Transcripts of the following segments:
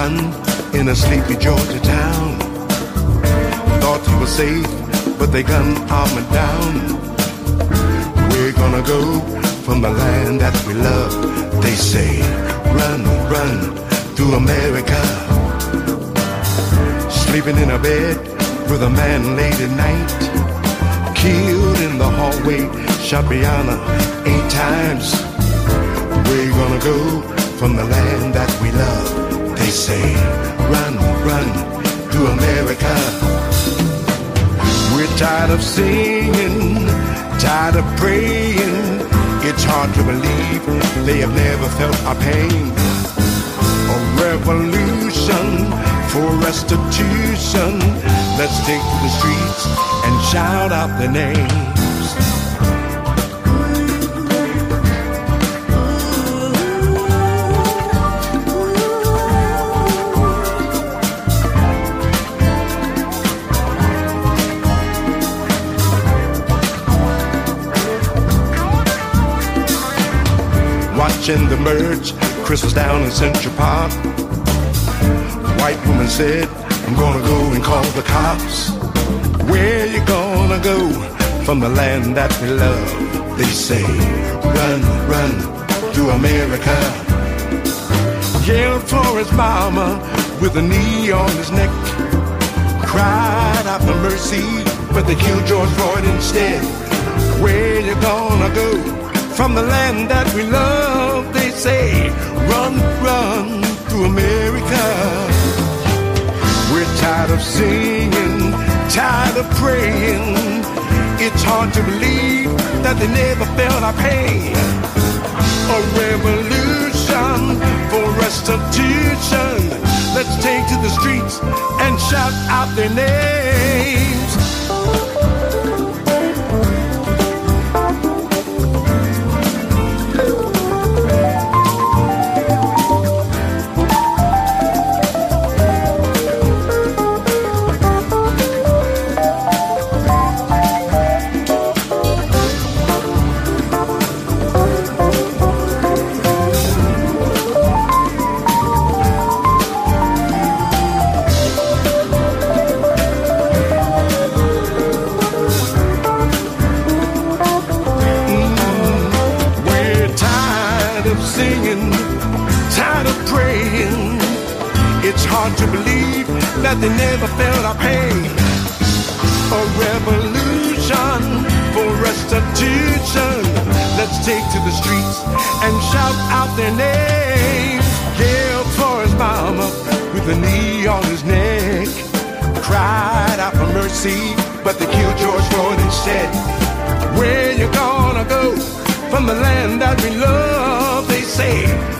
Run in a sleepy Georgia town. Thought he was safe, but they gunned Ahmaud down. We're gonna go from the land that we love. They say, run, run through America. Sleeping in a bed with a man late at night. Killed in the hallway, shot eight times. We're gonna go from the land that we love. They say, run, run to America. We're tired of singing, tired of praying. It's hard to believe they have never felt our pain. A revolution for restitution. Let's take to the streets and shout out the names. Watching the merge. Chris was down in Central Park. White woman said, I'm gonna go and call the cops. Where you gonna go from the land that we love? They say, run, run to America. Yelled for his mama with a knee on his neck. Cried out for mercy, but they killed George Floyd instead. Where you gonna go from the land that we love? They say, run, run to America. We're tired of singing, tired of praying. It's hard to believe that they never felt our pain. A revolution for restitution. Let's take to the streets and shout out their names. From the land that we love? They say,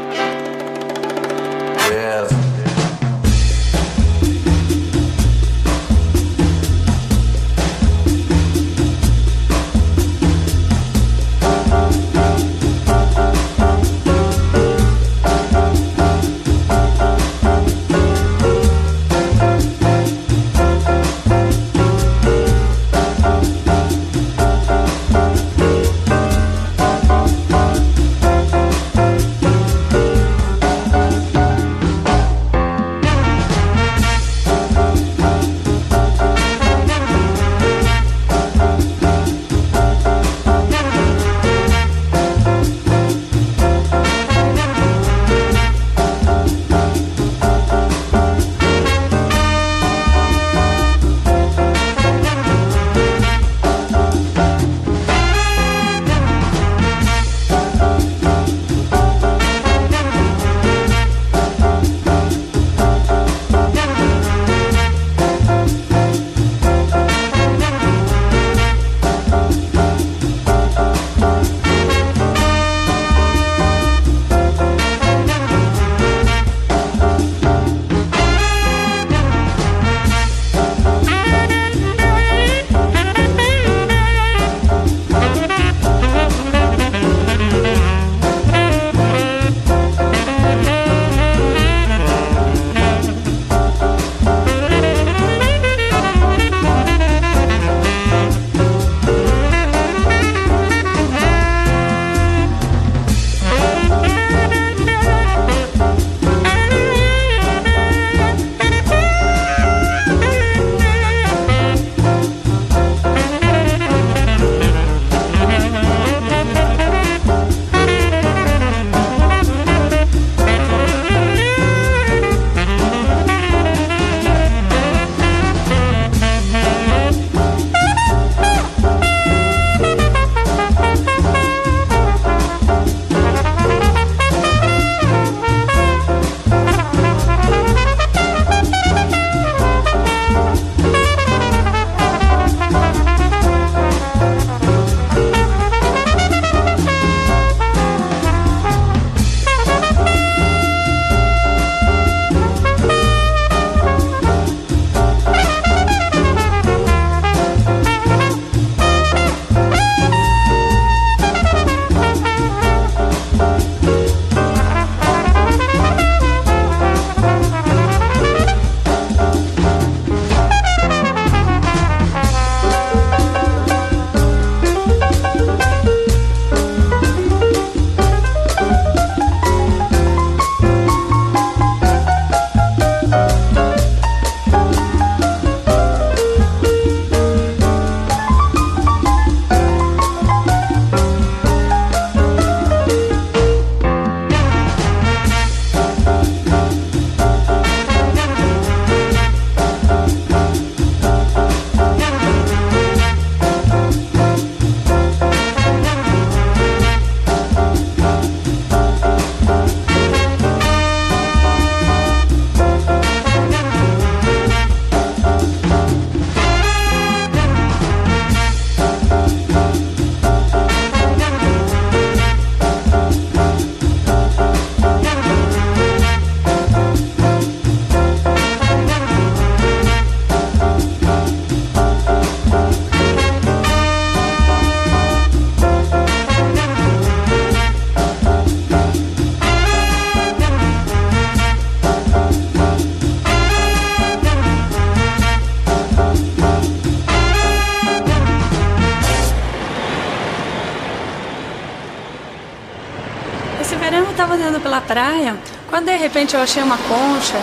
De repente eu achei uma concha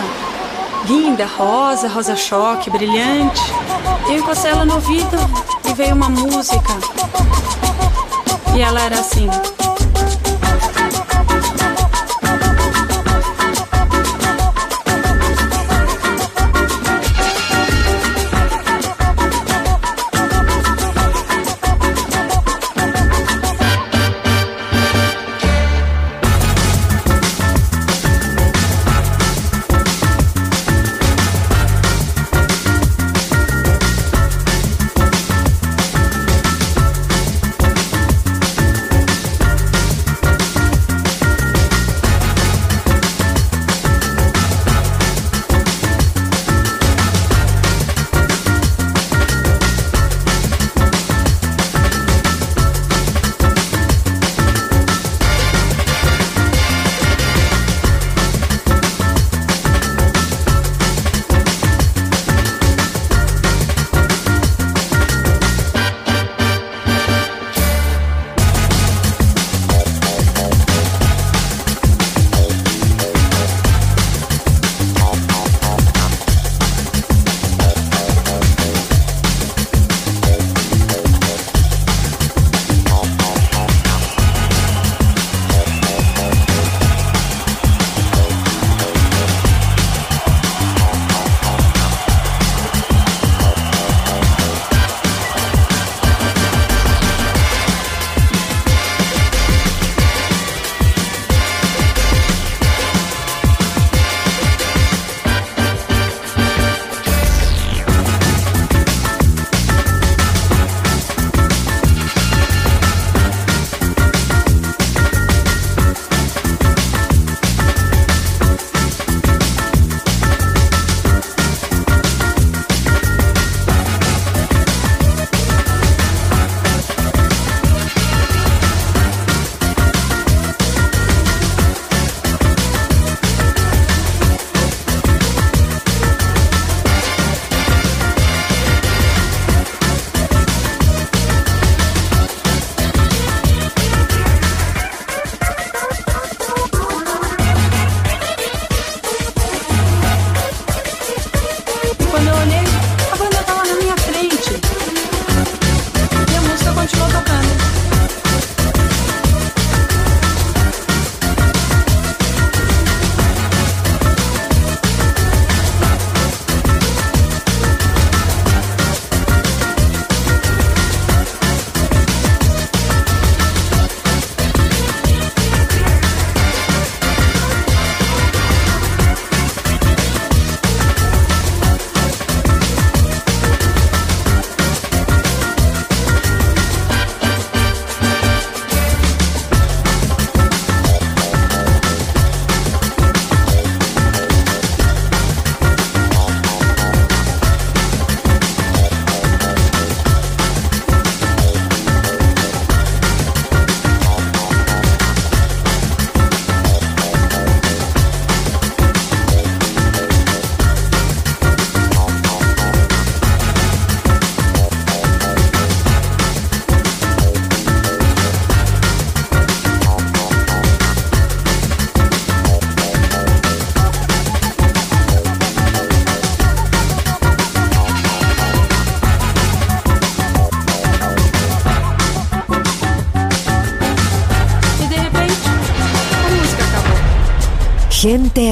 linda, rosa, rosa choque, brilhante. Eu encostei ela no ouvido e veio uma música. E ela era assim.